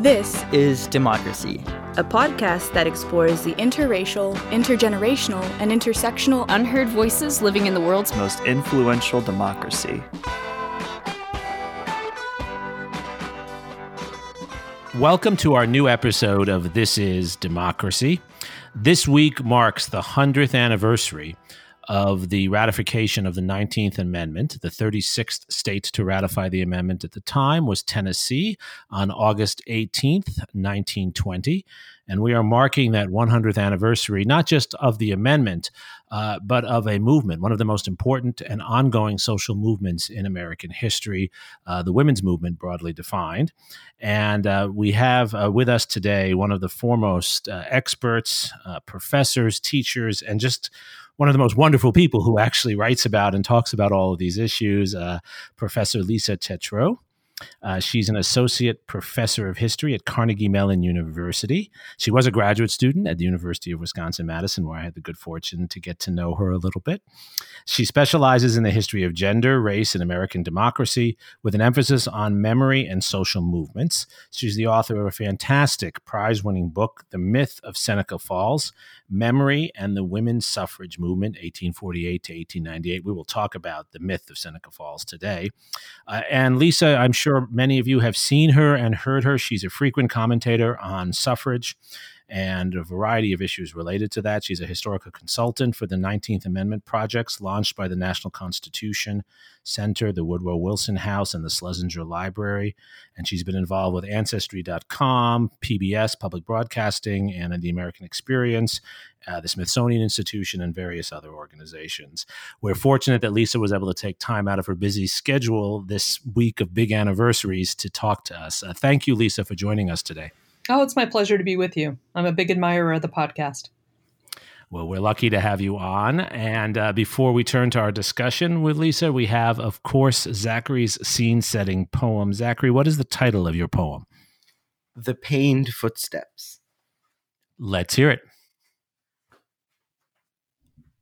This is Democracy, a podcast that explores the interracial, intergenerational, and intersectional unheard voices living in the world's most influential democracy. Welcome to our new episode of This is Democracy. This week marks the 100th anniversary of the ratification of the 19th Amendment. The 36th state to ratify the amendment at the time was Tennessee on August 18th, 1920. And we are marking that 100th anniversary, not just of the amendment, uh, but of a movement, one of the most important and ongoing social movements in American history, uh, the women's movement, broadly defined. And uh, we have uh, with us today one of the foremost uh, experts, uh, professors, teachers, and just one of the most wonderful people who actually writes about and talks about all of these issues, uh, Professor Lisa Tetrault. Uh, she's an associate professor of history at Carnegie Mellon University. She was a graduate student at the University of Wisconsin Madison, where I had the good fortune to get to know her a little bit. She specializes in the history of gender, race, and American democracy, with an emphasis on memory and social movements. She's the author of a fantastic prize winning book, The Myth of Seneca Falls Memory and the Women's Suffrage Movement, 1848 to 1898. We will talk about the myth of Seneca Falls today. Uh, and Lisa, I'm sure sure many of you have seen her and heard her. She's a frequent commentator on suffrage and a variety of issues related to that. She's a historical consultant for the 19th Amendment projects launched by the National Constitution Center, the Woodrow Wilson House, and the Schlesinger Library. And she's been involved with Ancestry.com, PBS, Public Broadcasting, and the American Experience, uh, the Smithsonian Institution, and various other organizations. We're fortunate that Lisa was able to take time out of her busy schedule this week of big anniversaries to talk to us. Uh, thank you, Lisa, for joining us today. Oh, it's my pleasure to be with you. I'm a big admirer of the podcast. Well, we're lucky to have you on. And uh, before we turn to our discussion with Lisa, we have, of course, Zachary's scene setting poem. Zachary, what is the title of your poem? The Pained Footsteps. Let's hear it.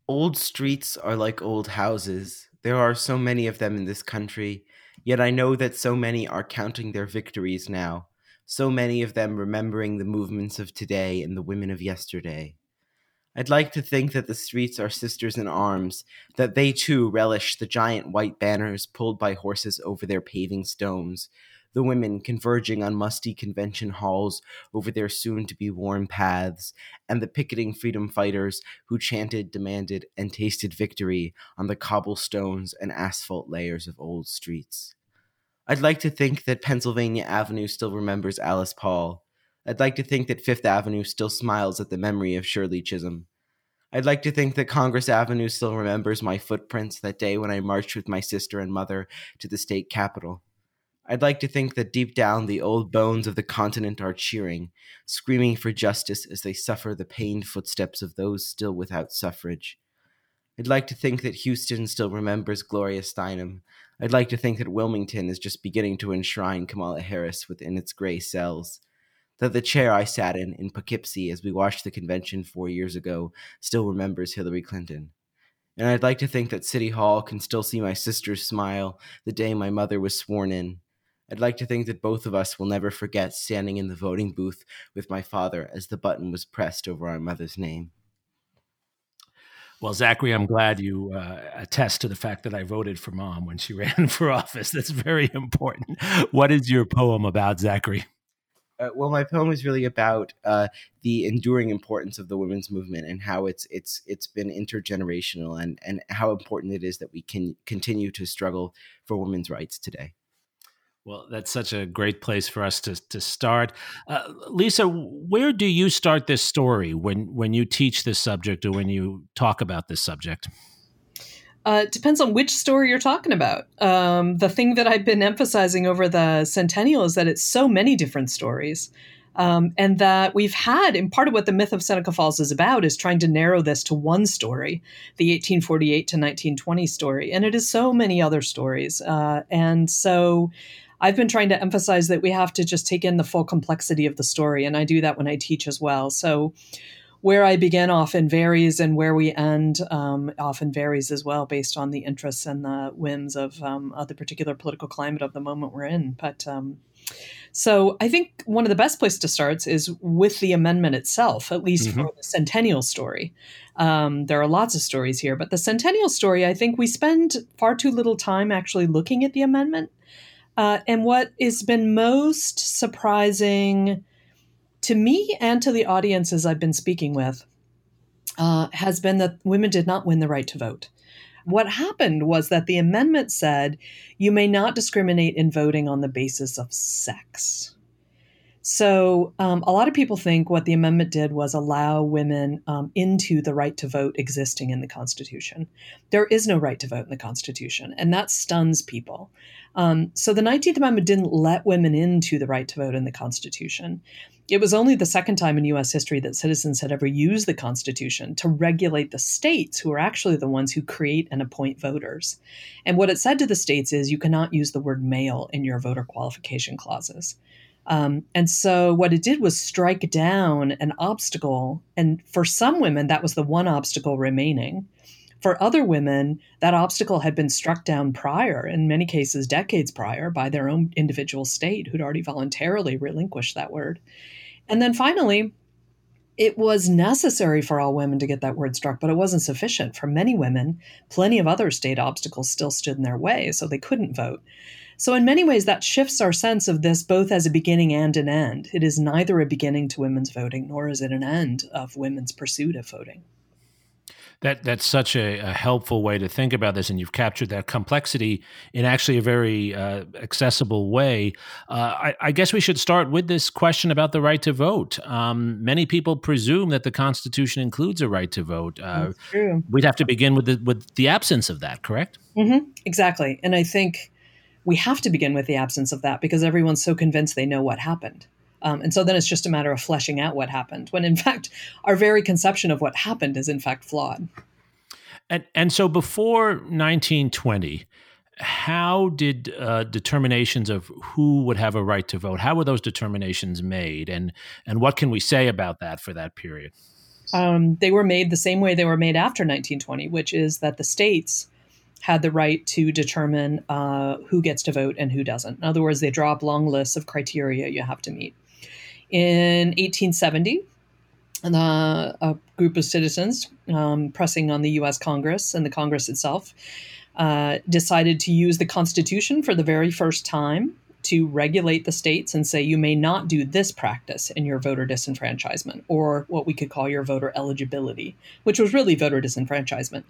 Old streets are like old houses. There are so many of them in this country, yet I know that so many are counting their victories now so many of them remembering the movements of today and the women of yesterday. I'd like to think that the streets are sisters in arms, that they too relish the giant white banners pulled by horses over their paving stones, the women converging on musty convention halls over their soon to be worn paths, and the picketing freedom fighters who chanted, demanded, and tasted victory on the cobblestones and asphalt layers of old streets. I'd like to think that Pennsylvania Avenue still remembers Alice Paul. I'd like to think that Fifth Avenue still smiles at the memory of Shirley Chisholm. I'd like to think that Congress Avenue still remembers my footprints that day when I marched with my sister and mother to the state capitol. I'd like to think that deep down the old bones of the continent are cheering, screaming for justice as they suffer the pained footsteps of those still without suffrage. I'd like to think that Houston still remembers Gloria Steinem, I'd like to think that Wilmington is just beginning to enshrine Kamala Harris within its gray cells. That the chair I sat in in Poughkeepsie as we watched the convention four years ago still remembers Hillary Clinton. And I'd like to think that City Hall can still see my sister's smile the day my mother was sworn in. I'd like to think that both of us will never forget standing in the voting booth with my father as the button was pressed over our mother's name. Well, Zachary, I'm glad you uh, attest to the fact that I voted for mom when she ran for office. That's very important. What is your poem about, Zachary? Uh, well, my poem is really about uh, the enduring importance of the women's movement and how it's it's it's been intergenerational and and how important it is that we can continue to struggle for women's rights today. Well, that's such a great place for us to to start. Uh, Lisa, where do you start this story when when you teach this subject or when you talk about this subject? Uh, depends on which story you're talking about. Um, the thing that I've been emphasizing over the centennial is that it's so many different stories. Um, and that we've had, and part of what the myth of Seneca Falls is about is trying to narrow this to one story, the 1848 to 1920 story. And it is so many other stories. Uh, and so I've been trying to emphasize that we have to just take in the full complexity of the story, and I do that when I teach as well. So, where I begin often varies, and where we end um, often varies as well, based on the interests and the whims of, um, of the particular political climate of the moment we're in. But um, so I think one of the best places to start is with the amendment itself, at least mm-hmm. for the centennial story. Um, there are lots of stories here, but the centennial story, I think we spend far too little time actually looking at the amendment. Uh, and what has been most surprising to me and to the audiences I've been speaking with uh, has been that women did not win the right to vote. What happened was that the amendment said you may not discriminate in voting on the basis of sex. So, um, a lot of people think what the amendment did was allow women um, into the right to vote existing in the Constitution. There is no right to vote in the Constitution, and that stuns people. Um, so, the 19th Amendment didn't let women into the right to vote in the Constitution. It was only the second time in US history that citizens had ever used the Constitution to regulate the states, who are actually the ones who create and appoint voters. And what it said to the states is you cannot use the word male in your voter qualification clauses. Um, and so what it did was strike down an obstacle. And for some women, that was the one obstacle remaining. For other women, that obstacle had been struck down prior, in many cases, decades prior, by their own individual state who'd already voluntarily relinquished that word. And then finally, it was necessary for all women to get that word struck, but it wasn't sufficient. For many women, plenty of other state obstacles still stood in their way, so they couldn't vote. So, in many ways, that shifts our sense of this both as a beginning and an end. It is neither a beginning to women's voting, nor is it an end of women's pursuit of voting. That that's such a, a, helpful way to think about this, and you've captured that complexity in actually a very uh, accessible way. Uh, I, I, guess we should start with this question about the right to vote. Um, many people presume that the Constitution includes a right to vote. Uh, we'd have to begin with the with the absence of that, correct? Mm-hmm. Exactly, and I think we have to begin with the absence of that because everyone's so convinced they know what happened. Um, and so then it's just a matter of fleshing out what happened, when in fact, our very conception of what happened is in fact flawed. And, and so before 1920, how did uh, determinations of who would have a right to vote, how were those determinations made? And, and what can we say about that for that period? Um, they were made the same way they were made after 1920, which is that the states had the right to determine uh, who gets to vote and who doesn't. In other words, they draw up long lists of criteria you have to meet. In 1870, uh, a group of citizens um, pressing on the US Congress and the Congress itself uh, decided to use the Constitution for the very first time to regulate the states and say you may not do this practice in your voter disenfranchisement or what we could call your voter eligibility, which was really voter disenfranchisement.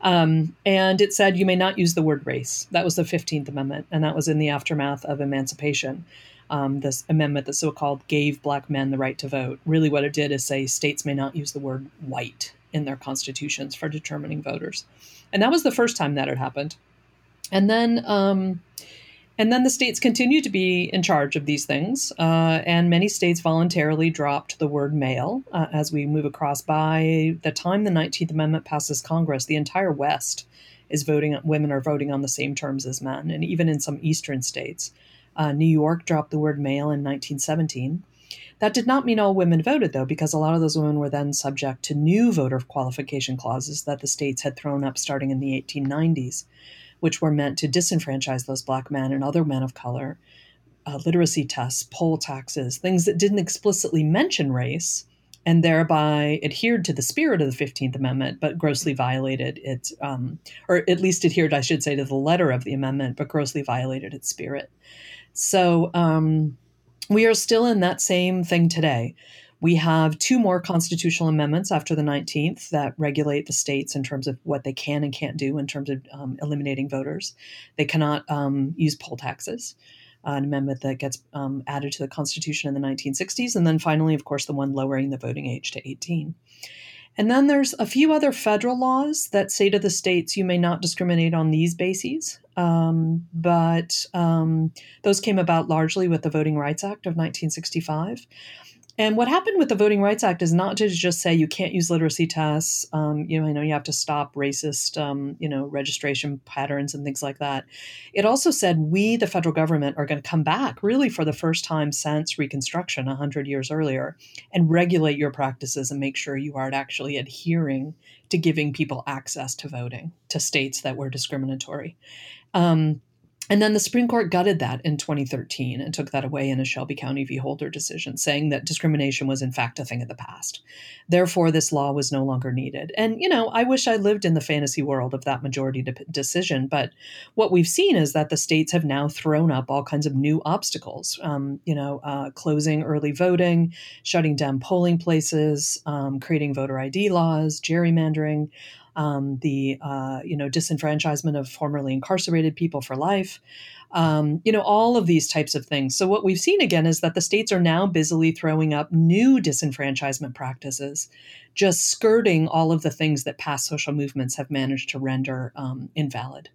Um, and it said you may not use the word race. That was the 15th Amendment, and that was in the aftermath of emancipation um, this amendment that so called gave black men the right to vote. Really, what it did is say states may not use the word white in their constitutions for determining voters. And that was the first time that had happened. And then, um, and then the states continued to be in charge of these things, uh, and many states voluntarily dropped the word male uh, as we move across. By the time the 19th Amendment passes Congress, the entire West is voting, women are voting on the same terms as men, and even in some eastern states. Uh, New York dropped the word male in 1917. That did not mean all women voted, though, because a lot of those women were then subject to new voter qualification clauses that the states had thrown up starting in the 1890s, which were meant to disenfranchise those black men and other men of color. Uh, literacy tests, poll taxes, things that didn't explicitly mention race, and thereby adhered to the spirit of the 15th Amendment, but grossly violated its, um, or at least adhered, I should say, to the letter of the amendment, but grossly violated its spirit. So um, we are still in that same thing today. We have two more constitutional amendments after the 19th that regulate the states in terms of what they can and can't do in terms of um, eliminating voters. They cannot um, use poll taxes, uh, an amendment that gets um, added to the Constitution in the 1960s. And then finally, of course, the one lowering the voting age to 18. And then there's a few other federal laws that say to the states you may not discriminate on these bases. Um, but um, those came about largely with the Voting Rights Act of 1965. And what happened with the Voting Rights Act is not to just say you can't use literacy tests. Um, you know, I know you have to stop racist, um, you know, registration patterns and things like that. It also said we, the federal government, are going to come back really for the first time since Reconstruction, hundred years earlier, and regulate your practices and make sure you aren't actually adhering to giving people access to voting to states that were discriminatory. Um, and then the Supreme Court gutted that in 2013 and took that away in a Shelby County v. Holder decision, saying that discrimination was in fact a thing of the past. Therefore, this law was no longer needed. And, you know, I wish I lived in the fantasy world of that majority de- decision. But what we've seen is that the states have now thrown up all kinds of new obstacles, um, you know, uh, closing early voting, shutting down polling places, um, creating voter ID laws, gerrymandering um, the uh, you know disenfranchisement of formerly incarcerated people for life, um, you know all of these types of things. So what we've seen again is that the states are now busily throwing up new disenfranchisement practices, just skirting all of the things that past social movements have managed to render um, invalid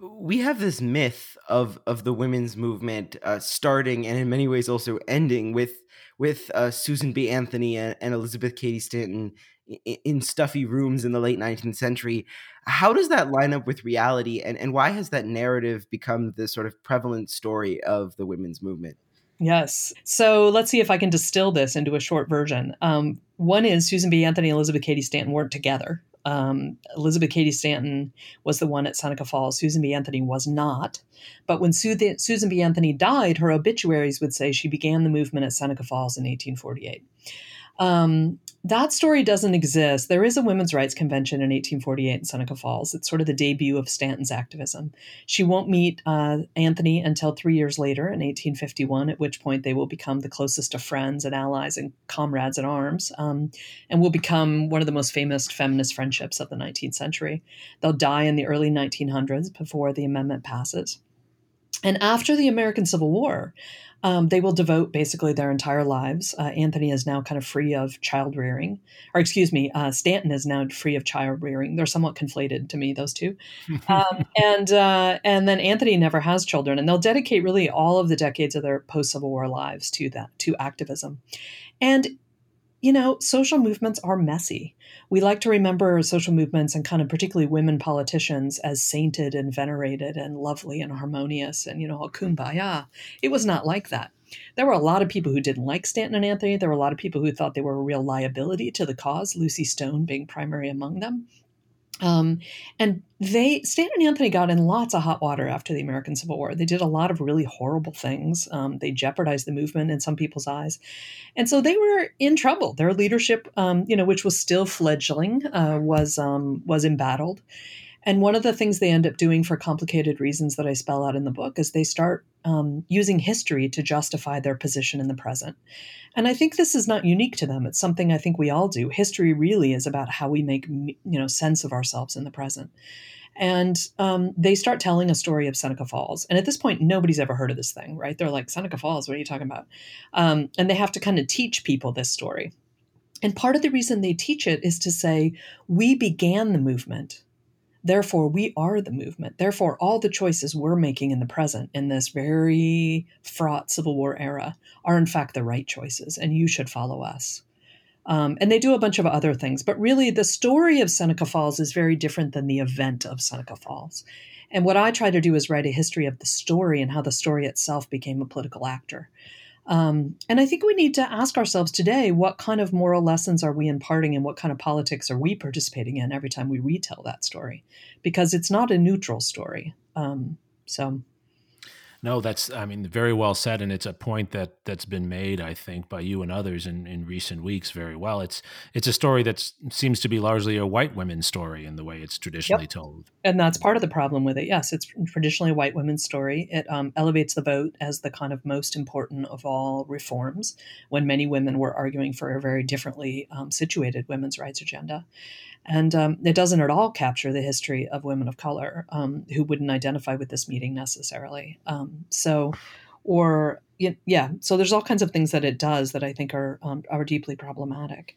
we have this myth of of the women's movement uh, starting and in many ways also ending with with uh, Susan B. Anthony and, and, Elizabeth Cady Stanton in stuffy rooms in the late 19th century. How does that line up with reality, and, and why has that narrative become the sort of prevalent story of the women's movement? Yes. So let's see if I can distill this into a short version. Um, one is Susan B. Anthony and Elizabeth Cady Stanton weren't together. Um, Elizabeth Cady Stanton was the one at Seneca Falls. Susan B. Anthony was not. But when Susan B. Anthony died, her obituaries would say she began the movement at Seneca Falls in 1848. Um, that story doesn't exist. There is a women's rights convention in 1848 in Seneca Falls. It's sort of the debut of Stanton's activism. She won't meet uh, Anthony until three years later in 1851, at which point they will become the closest of friends and allies and comrades in arms, um, and will become one of the most famous feminist friendships of the 19th century. They'll die in the early 1900s before the amendment passes. And after the American Civil War, um, they will devote basically their entire lives. Uh, Anthony is now kind of free of child rearing, or excuse me, uh, Stanton is now free of child rearing. They're somewhat conflated to me, those two. Um, and uh, and then Anthony never has children, and they'll dedicate really all of the decades of their post Civil War lives to that to activism. And you know, social movements are messy. We like to remember social movements and kind of particularly women politicians as sainted and venerated and lovely and harmonious and, you know, a kumbaya. It was not like that. There were a lot of people who didn't like Stanton and Anthony. There were a lot of people who thought they were a real liability to the cause, Lucy Stone being primary among them. Um, and they, Stanton and Anthony got in lots of hot water after the American Civil War. They did a lot of really horrible things. Um, they jeopardized the movement in some people's eyes. And so they were in trouble. Their leadership, um, you know, which was still fledgling, uh, was, um, was embattled. And one of the things they end up doing for complicated reasons that I spell out in the book is they start um, using history to justify their position in the present. And I think this is not unique to them. It's something I think we all do. History really is about how we make you know sense of ourselves in the present. And um, they start telling a story of Seneca Falls. And at this point, nobody's ever heard of this thing, right? They're like, Seneca Falls, what are you talking about? Um, and they have to kind of teach people this story. And part of the reason they teach it is to say, we began the movement Therefore, we are the movement. Therefore, all the choices we're making in the present in this very fraught Civil War era are, in fact, the right choices, and you should follow us. Um, and they do a bunch of other things, but really, the story of Seneca Falls is very different than the event of Seneca Falls. And what I try to do is write a history of the story and how the story itself became a political actor. Um, and I think we need to ask ourselves today what kind of moral lessons are we imparting and what kind of politics are we participating in every time we retell that story? Because it's not a neutral story. Um, so no, that's I mean very well said, and it's a point that that's been made I think by you and others in, in recent weeks very well. It's it's a story that seems to be largely a white women's story in the way it's traditionally yep. told, and that's part of the problem with it. Yes, it's traditionally a white women's story. It um, elevates the vote as the kind of most important of all reforms, when many women were arguing for a very differently um, situated women's rights agenda. And um, it doesn't at all capture the history of women of color um, who wouldn't identify with this meeting necessarily. Um, so, or yeah, so there's all kinds of things that it does that I think are um, are deeply problematic.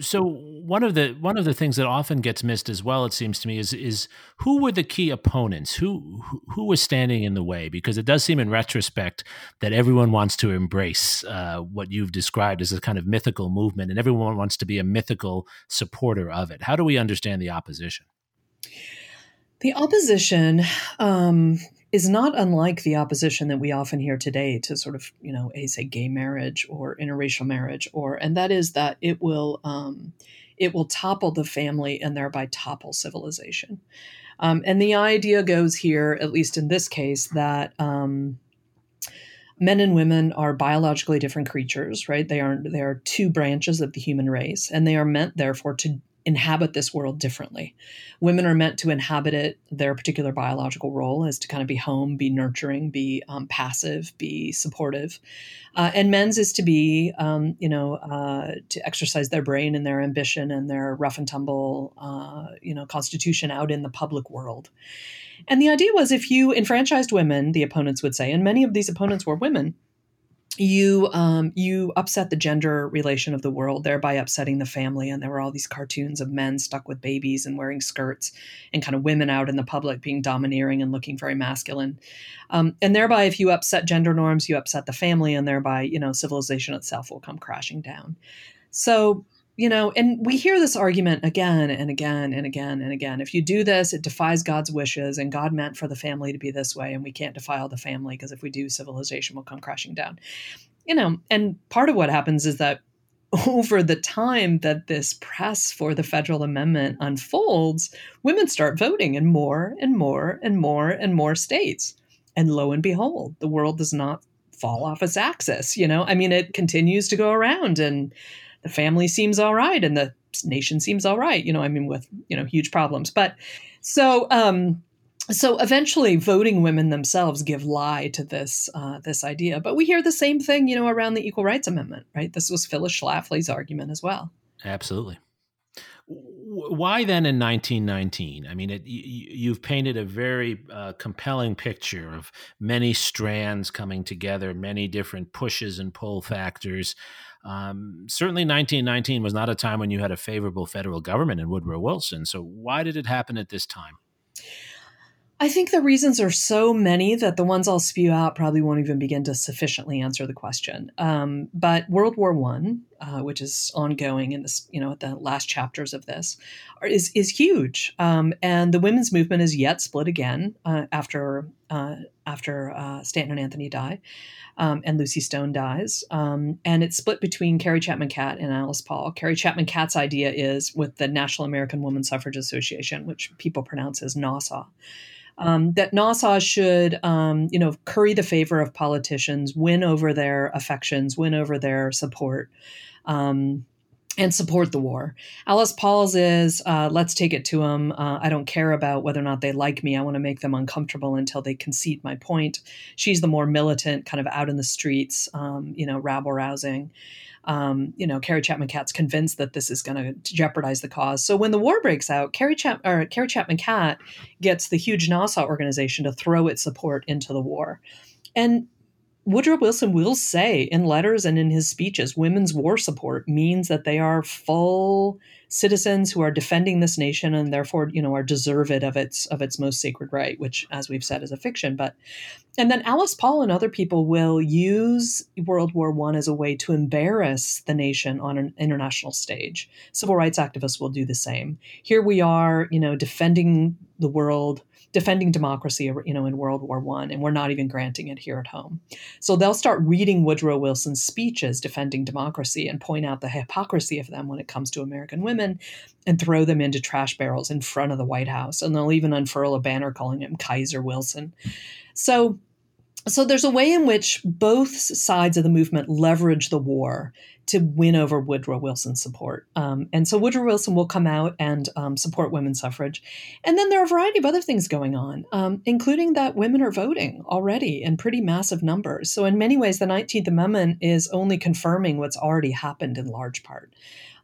So one of the one of the things that often gets missed as well, it seems to me, is is who were the key opponents? Who who, was standing in the way? Because it does seem, in retrospect, that everyone wants to embrace uh, what you've described as a kind of mythical movement, and everyone wants to be a mythical supporter of it. How do we understand the opposition? The opposition um, is not unlike the opposition that we often hear today to sort of, you know, a say gay marriage or interracial marriage, or and that is that it will um, it will topple the family and thereby topple civilization. Um, and the idea goes here, at least in this case, that um, men and women are biologically different creatures, right? They are they are two branches of the human race, and they are meant therefore to inhabit this world differently. Women are meant to inhabit it, their particular biological role is to kind of be home, be nurturing, be um, passive, be supportive. Uh, and men's is to be, um, you know, uh, to exercise their brain and their ambition and their rough and tumble, uh, you know, constitution out in the public world. And the idea was if you enfranchised women, the opponents would say, and many of these opponents were women, you um, you upset the gender relation of the world, thereby upsetting the family. And there were all these cartoons of men stuck with babies and wearing skirts, and kind of women out in the public being domineering and looking very masculine. Um, and thereby, if you upset gender norms, you upset the family, and thereby, you know, civilization itself will come crashing down. So you know, and we hear this argument again and again and again and again. If you do this, it defies God's wishes, and God meant for the family to be this way, and we can't defile the family because if we do, civilization will come crashing down. You know, and part of what happens is that over the time that this press for the federal amendment unfolds, women start voting in more and more and more and more states. And lo and behold, the world does not fall off its axis. You know, I mean, it continues to go around and the family seems all right and the nation seems all right you know i mean with you know huge problems. But so um so eventually voting women themselves give lie to this uh, this idea. But we hear the same thing you know around the equal rights amendment right? This was phyllis schlafly's argument as well. Absolutely. Why then in 1919? I mean, it, you, have painted a very uh, compelling picture of many strands coming together, many different pushes and pull factors. Um, certainly, 1919 was not a time when you had a favorable federal government in Woodrow Wilson. So, why did it happen at this time? I think the reasons are so many that the ones I'll spew out probably won't even begin to sufficiently answer the question. Um, but World War One, uh, which is ongoing in this, you know, at the last chapters of this, is is huge, um, and the women's movement is yet split again uh, after uh, after uh, Stanton and Anthony die um, and Lucy Stone dies. Um, and it's split between Carrie Chapman Catt and Alice Paul. Carrie Chapman Catt's idea is with the National American Woman Suffrage Association, which people pronounce as NAWSA. Um, that NAWSA should, um, you know, curry the favor of politicians, win over their affections, win over their support, um, and support the war. Alice Paul's is uh, let's take it to them. Uh, I don't care about whether or not they like me. I want to make them uncomfortable until they concede my point. She's the more militant, kind of out in the streets, um, you know, rabble rousing. Um, you know, Carrie Chapman Catt's convinced that this is going to jeopardize the cause. So when the war breaks out, Carrie, Chap- or Carrie Chapman Catt gets the huge NAWSA organization to throw its support into the war. And Woodrow Wilson will say in letters and in his speeches, women's war support means that they are full citizens who are defending this nation and therefore, you know, are deserved of its of its most sacred right, which, as we've said, is a fiction. But and then Alice Paul and other people will use World War One as a way to embarrass the nation on an international stage. Civil rights activists will do the same. Here we are, you know, defending the world defending democracy, you know, in World War One, and we're not even granting it here at home. So they'll start reading Woodrow Wilson's speeches defending democracy and point out the hypocrisy of them when it comes to American women, and throw them into trash barrels in front of the White House, and they'll even unfurl a banner calling him Kaiser Wilson. So so there's a way in which both sides of the movement leverage the war to win over Woodrow Wilson's support. Um, and so Woodrow Wilson will come out and um, support women's suffrage. And then there are a variety of other things going on, um, including that women are voting already in pretty massive numbers. So, in many ways, the 19th Amendment is only confirming what's already happened in large part.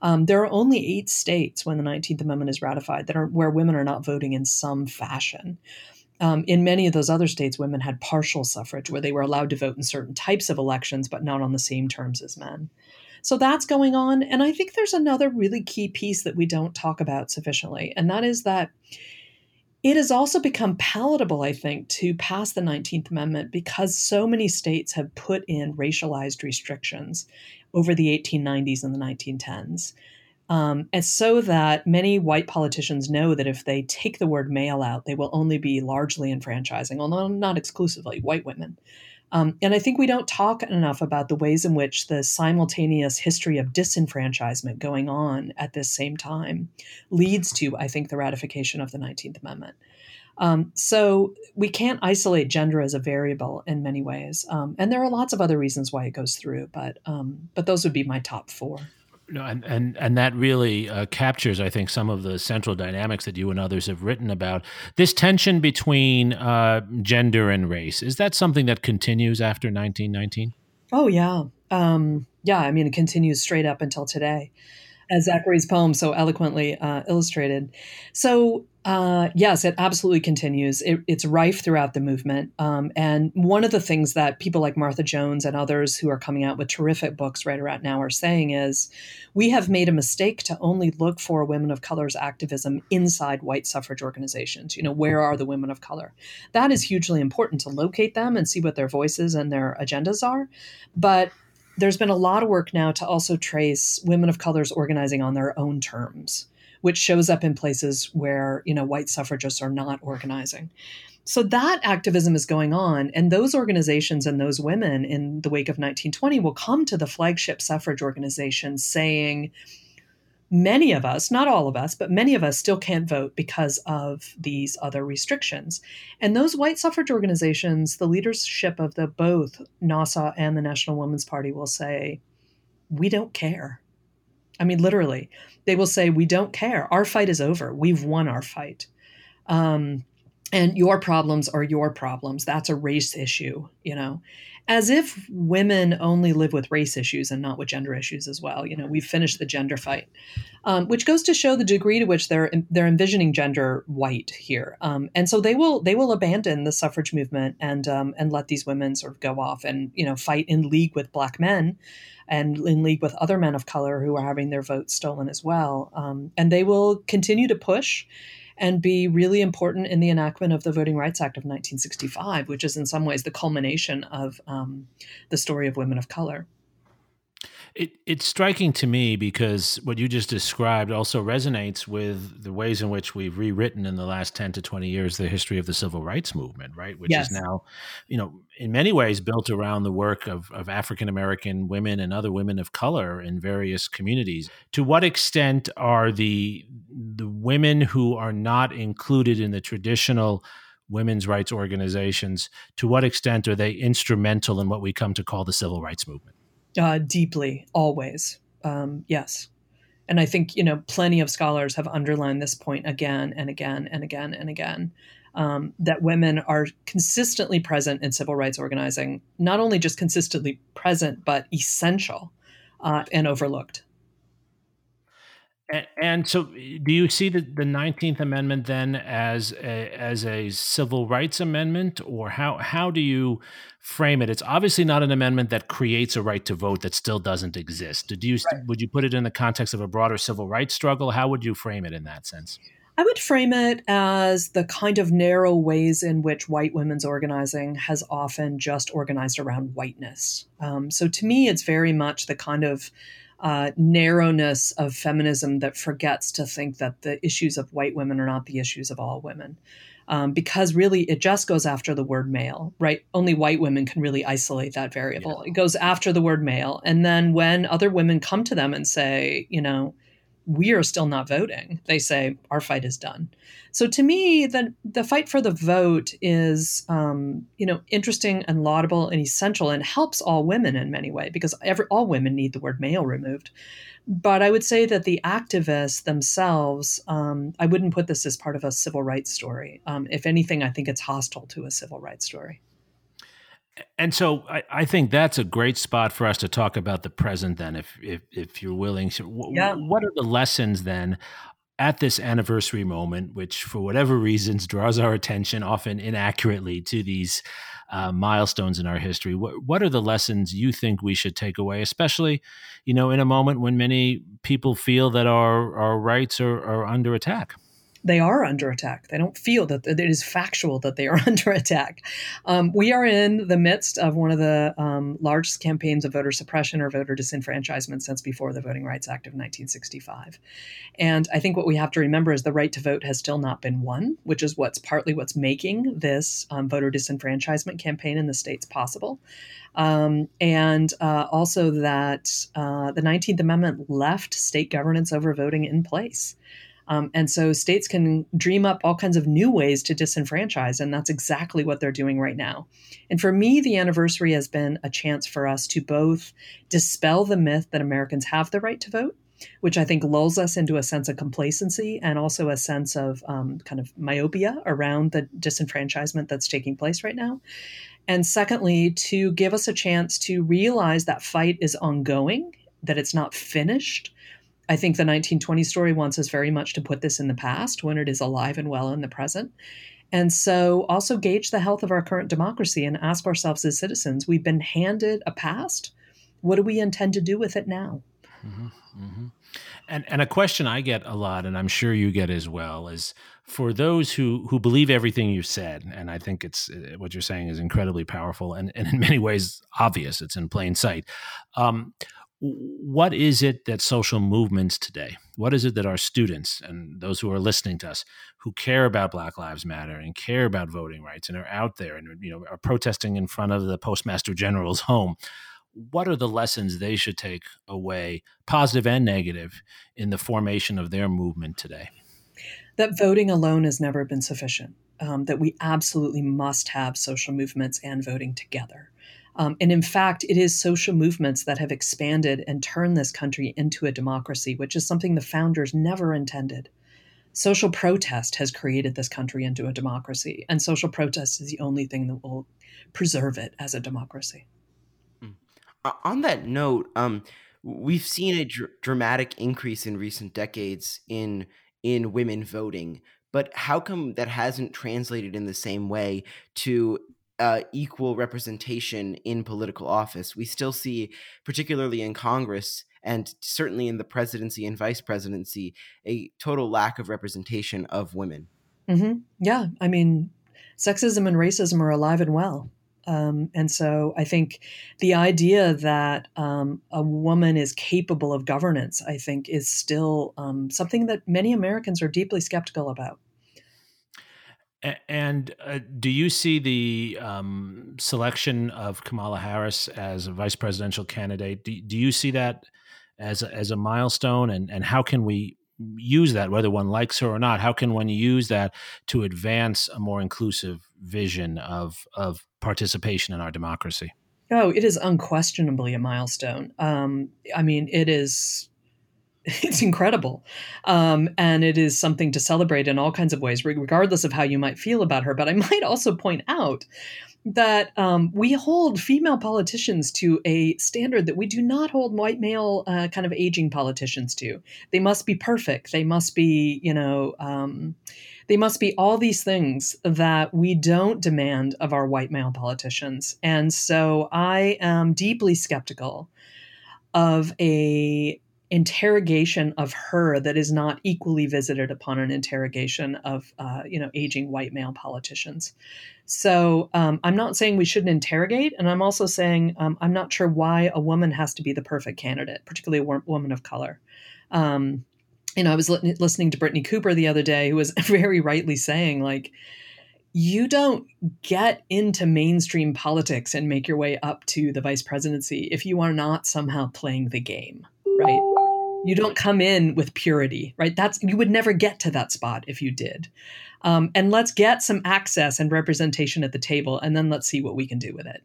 Um, there are only eight states when the 19th Amendment is ratified that are where women are not voting in some fashion. Um, in many of those other states, women had partial suffrage, where they were allowed to vote in certain types of elections, but not on the same terms as men. So that's going on. And I think there's another really key piece that we don't talk about sufficiently, and that is that it has also become palatable, I think, to pass the 19th Amendment because so many states have put in racialized restrictions over the 1890s and the 1910s. Um, and so that many white politicians know that if they take the word male out, they will only be largely enfranchising, although not exclusively, white women. Um, and I think we don't talk enough about the ways in which the simultaneous history of disenfranchisement going on at this same time leads to, I think, the ratification of the 19th Amendment. Um, so we can't isolate gender as a variable in many ways, um, and there are lots of other reasons why it goes through. But um, but those would be my top four. No, and and and that really uh, captures, I think, some of the central dynamics that you and others have written about. This tension between uh, gender and race is that something that continues after 1919? Oh yeah, um, yeah. I mean, it continues straight up until today, as Zachary's poem so eloquently uh, illustrated. So uh, yes, it absolutely continues. It, it's rife throughout the movement. Um, and one of the things that people like Martha Jones and others who are coming out with terrific books right around now are saying is we have made a mistake to only look for women of color's activism inside white suffrage organizations. You know, where are the women of color? That is hugely important to locate them and see what their voices and their agendas are. But there's been a lot of work now to also trace women of color's organizing on their own terms which shows up in places where you know white suffragists are not organizing. So that activism is going on and those organizations and those women in the wake of 1920 will come to the flagship suffrage organization saying many of us not all of us but many of us still can't vote because of these other restrictions and those white suffrage organizations the leadership of the both NAWSA and the national women's party will say we don't care I mean, literally, they will say, We don't care. Our fight is over. We've won our fight. Um, and your problems are your problems. That's a race issue, you know, as if women only live with race issues and not with gender issues as well. You know, we've finished the gender fight, um, which goes to show the degree to which they're they're envisioning gender white here. Um, and so they will they will abandon the suffrage movement and um, and let these women sort of go off and you know fight in league with black men and in league with other men of color who are having their votes stolen as well. Um, and they will continue to push and be really important in the enactment of the Voting Rights Act of 1965, which is in some ways the culmination of um, the story of women of color. It, it's striking to me because what you just described also resonates with the ways in which we've rewritten in the last 10 to 20 years the history of the civil rights movement, right? Which yes. is now, you know, in many ways built around the work of, of African American women and other women of color in various communities. To what extent are the the women who are not included in the traditional women's rights organizations, to what extent are they instrumental in what we come to call the civil rights movement? Uh, deeply, always. Um, yes. And I think, you know, plenty of scholars have underlined this point again and again and again and again um, that women are consistently present in civil rights organizing, not only just consistently present, but essential uh, and overlooked. And, and, so, do you see the, the 19th Amendment then as a, as a civil rights amendment, or how, how do you frame it? It's obviously not an amendment that creates a right to vote that still doesn't exist. Do you, right. Would you put it in the context of a broader civil rights struggle? How would you frame it in that sense? I would frame it as the kind of narrow ways in which white women's organizing has often just organized around whiteness. Um, so to me, it's very much the kind of uh, narrowness of feminism that forgets to think that the issues of white women are not the issues of all women. Um, because really it just goes after the word male, right? Only white women can really isolate that variable. Yeah. It goes after the word male. And then when other women come to them and say, you know, we are still not voting, they say, our fight is done. So to me, the the fight for the vote is um, you know interesting and laudable and essential and helps all women in many ways because every all women need the word male removed. But I would say that the activists themselves, um, I wouldn't put this as part of a civil rights story. Um, if anything, I think it's hostile to a civil rights story. And so I, I, think that's a great spot for us to talk about the present then, if if, if you're willing. So w- yeah. what are the lessons then at this anniversary moment, which for whatever reasons draws our attention often inaccurately to these uh, milestones in our history, what, what are the lessons you think we should take away, especially, you know, in a moment when many people feel that our, our rights are, are under attack? They are under attack. They don't feel that it is factual that they are under attack. Um, we are in the midst of one of the um, largest campaigns of voter suppression or voter disenfranchisement since before the Voting Rights Act of 1965. And I think what we have to remember is the right to vote has still not been won, which is what's partly what's making this um, voter disenfranchisement campaign in the states possible. Um, and uh, also that uh, the 19th Amendment left state governance over voting in place. Um, and so states can dream up all kinds of new ways to disenfranchise, and that's exactly what they're doing right now. And for me, the anniversary has been a chance for us to both dispel the myth that Americans have the right to vote, which I think lulls us into a sense of complacency and also a sense of um, kind of myopia around the disenfranchisement that's taking place right now. And secondly, to give us a chance to realize that fight is ongoing, that it's not finished I think the 1920 story wants us very much to put this in the past when it is alive and well in the present. And so also gauge the health of our current democracy and ask ourselves as citizens we've been handed a past. What do we intend to do with it now? Mm-hmm, mm-hmm. And, and a question I get a lot, and I'm sure you get as well, is for those who, who believe everything you said, and I think it's uh, what you're saying is incredibly powerful and, and in many ways obvious, it's in plain sight. Um, what is it that social movements today what is it that our students and those who are listening to us who care about black lives matter and care about voting rights and are out there and you know are protesting in front of the postmaster general's home what are the lessons they should take away positive and negative in the formation of their movement today? That voting alone has never been sufficient um, that we absolutely must have social movements and voting together um, and in fact, it is social movements that have expanded and turned this country into a democracy, which is something the founders never intended. Social protest has created this country into a democracy, and social protest is the only thing that will preserve it as a democracy. Hmm. On that note, um, we've seen a dr- dramatic increase in recent decades in in women voting, but how come that hasn't translated in the same way to uh, equal representation in political office. We still see, particularly in Congress and certainly in the presidency and vice presidency, a total lack of representation of women. Mm-hmm. Yeah, I mean, sexism and racism are alive and well. Um, and so I think the idea that um, a woman is capable of governance, I think, is still um, something that many Americans are deeply skeptical about. And uh, do you see the um, selection of Kamala Harris as a vice presidential candidate? Do, do you see that as a, as a milestone? And, and how can we use that, whether one likes her or not? How can one use that to advance a more inclusive vision of, of participation in our democracy? Oh, it is unquestionably a milestone. Um, I mean, it is it's incredible. Um, and it is something to celebrate in all kinds of ways, regardless of how you might feel about her. But I might also point out that um, we hold female politicians to a standard that we do not hold white male uh, kind of aging politicians to. They must be perfect. They must be, you know, um, they must be all these things that we don't demand of our white male politicians. And so I am deeply skeptical of a interrogation of her that is not equally visited upon an interrogation of uh, you know aging white male politicians. So um, i'm not saying we shouldn't interrogate and i'm also saying um, i'm not sure why a woman has to be the perfect candidate particularly a woman of color. Um, you know i was li- listening to Brittney cooper the other day who was very rightly saying like you don't get into mainstream politics and make your way up to the vice presidency if you are not somehow playing the game right you don't come in with purity, right? That's you would never get to that spot if you did. Um, and let's get some access and representation at the table, and then let's see what we can do with it.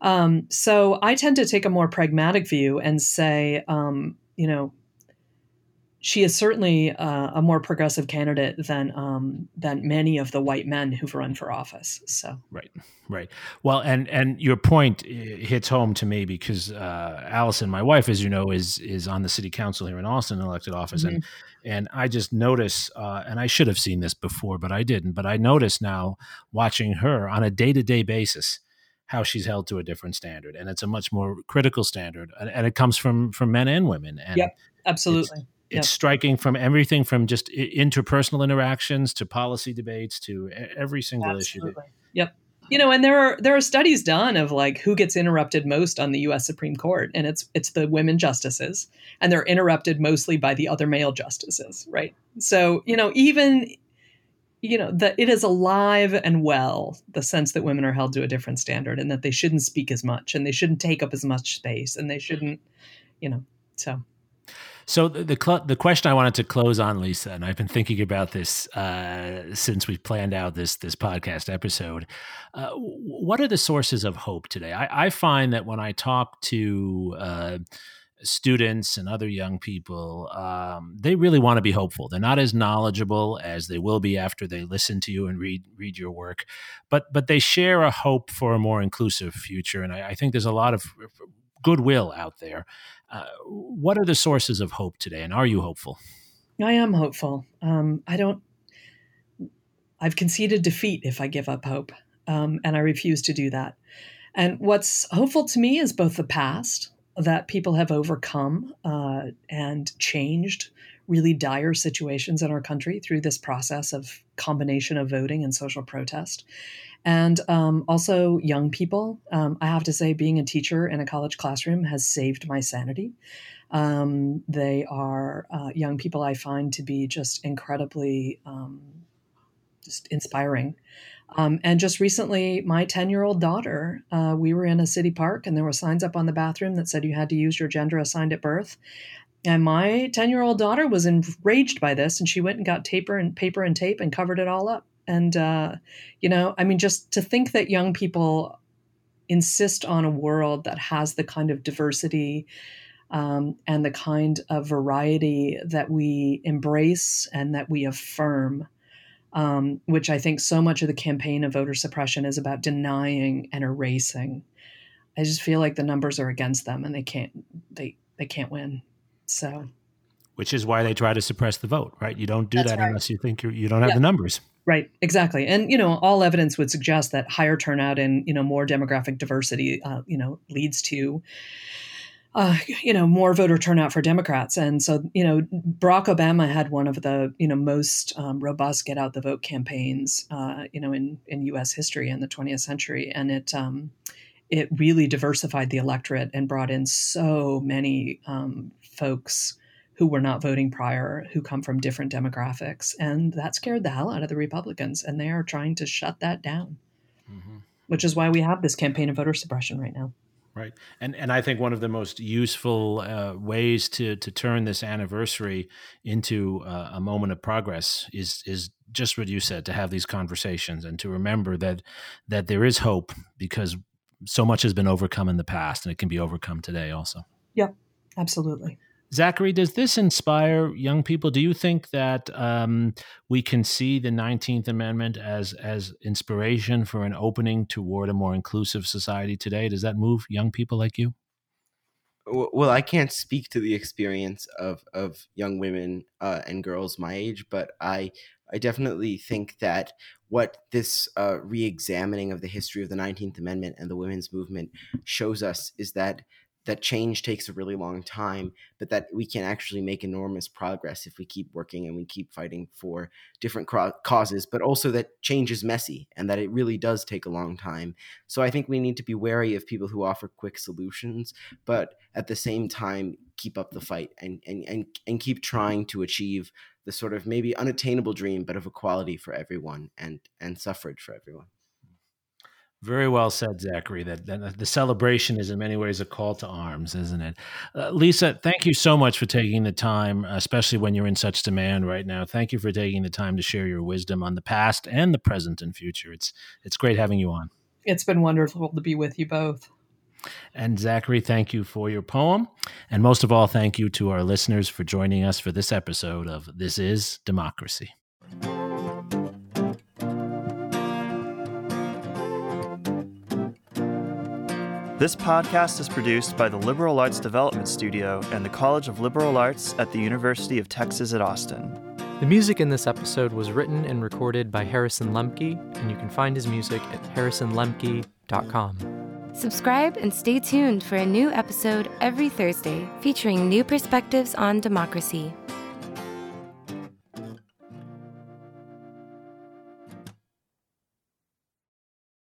Um, so I tend to take a more pragmatic view and say, um, you know, she is certainly uh, a more progressive candidate than um, than many of the white men who've run for office. So right, right. Well, and and your point hits home to me because uh, Allison, my wife, as you know, is is on the city council here in Austin, elected office, mm-hmm. and and I just notice, uh, and I should have seen this before, but I didn't. But I notice now watching her on a day to day basis how she's held to a different standard, and it's a much more critical standard, and, and it comes from from men and women. And yep, absolutely it's yep. striking from everything from just interpersonal interactions to policy debates to every single Absolutely. issue. Yep. You know, and there are there are studies done of like who gets interrupted most on the U.S. Supreme Court, and it's it's the women justices, and they're interrupted mostly by the other male justices, right? So you know, even you know that it is alive and well the sense that women are held to a different standard, and that they shouldn't speak as much, and they shouldn't take up as much space, and they shouldn't, you know, so so the the, cl- the, question I wanted to close on, Lisa, and I've been thinking about this uh, since we planned out this this podcast episode. Uh, what are the sources of hope today? I, I find that when I talk to uh, students and other young people, um, they really want to be hopeful. They're not as knowledgeable as they will be after they listen to you and read read your work, but but they share a hope for a more inclusive future. And I, I think there's a lot of goodwill out there. Uh, what are the sources of hope today, and are you hopeful? I am hopeful. Um, I don't. I've conceded defeat if I give up hope, um, and I refuse to do that. And what's hopeful to me is both the past that people have overcome uh, and changed really dire situations in our country through this process of combination of voting and social protest and um, also young people. Um, I have to say, being a teacher in a college classroom has saved my sanity. Um, they are uh, young people I find to be just incredibly um, just inspiring. Um, and just recently, my 10 year old daughter, uh, we were in a city park and there were signs up on the bathroom that said you had to use your gender assigned at birth. And my 10 year old daughter was enraged by this and she went and got paper and paper and tape and covered it all up and, uh, you know, I mean, just to think that young people insist on a world that has the kind of diversity um, and the kind of variety that we embrace and that we affirm, um, which I think so much of the campaign of voter suppression is about denying and erasing. I just feel like the numbers are against them and they can't they they can't win. So which is why they try to suppress the vote, right? You don't do That's that right. unless you think you you don't have the numbers. Right, exactly, and you know, all evidence would suggest that higher turnout and you know more demographic diversity, uh, you know, leads to. Uh, you know more voter turnout for Democrats, and so you know Barack Obama had one of the you know most um, robust get out the vote campaigns uh, you know in in U.S. history in the 20th century, and it um, it really diversified the electorate and brought in so many um, folks who were not voting prior, who come from different demographics. And that scared the hell out of the Republicans. And they are trying to shut that down, mm-hmm. which is why we have this campaign of voter suppression right now. Right, and and I think one of the most useful uh, ways to to turn this anniversary into uh, a moment of progress is is just what you said to have these conversations and to remember that that there is hope because so much has been overcome in the past and it can be overcome today also. Yep, absolutely. Zachary, does this inspire young people? Do you think that um, we can see the Nineteenth Amendment as as inspiration for an opening toward a more inclusive society today? Does that move young people like you? Well, I can't speak to the experience of of young women uh, and girls my age, but I I definitely think that what this uh, re-examining of the history of the Nineteenth Amendment and the women's movement shows us is that that change takes a really long time, but that we can actually make enormous progress if we keep working and we keep fighting for different causes, but also that change is messy and that it really does take a long time. So I think we need to be wary of people who offer quick solutions, but at the same time, keep up the fight and, and, and, and keep trying to achieve the sort of maybe unattainable dream, but of equality for everyone and, and suffrage for everyone. Very well said, Zachary. That, that, the celebration is in many ways a call to arms, isn't it? Uh, Lisa, thank you so much for taking the time, especially when you're in such demand right now. Thank you for taking the time to share your wisdom on the past and the present and future. It's it's great having you on. It's been wonderful to be with you both. And Zachary, thank you for your poem. And most of all, thank you to our listeners for joining us for this episode of This is Democracy. This podcast is produced by the Liberal Arts Development Studio and the College of Liberal Arts at the University of Texas at Austin. The music in this episode was written and recorded by Harrison Lemke, and you can find his music at harrisonlemke.com. Subscribe and stay tuned for a new episode every Thursday featuring new perspectives on democracy.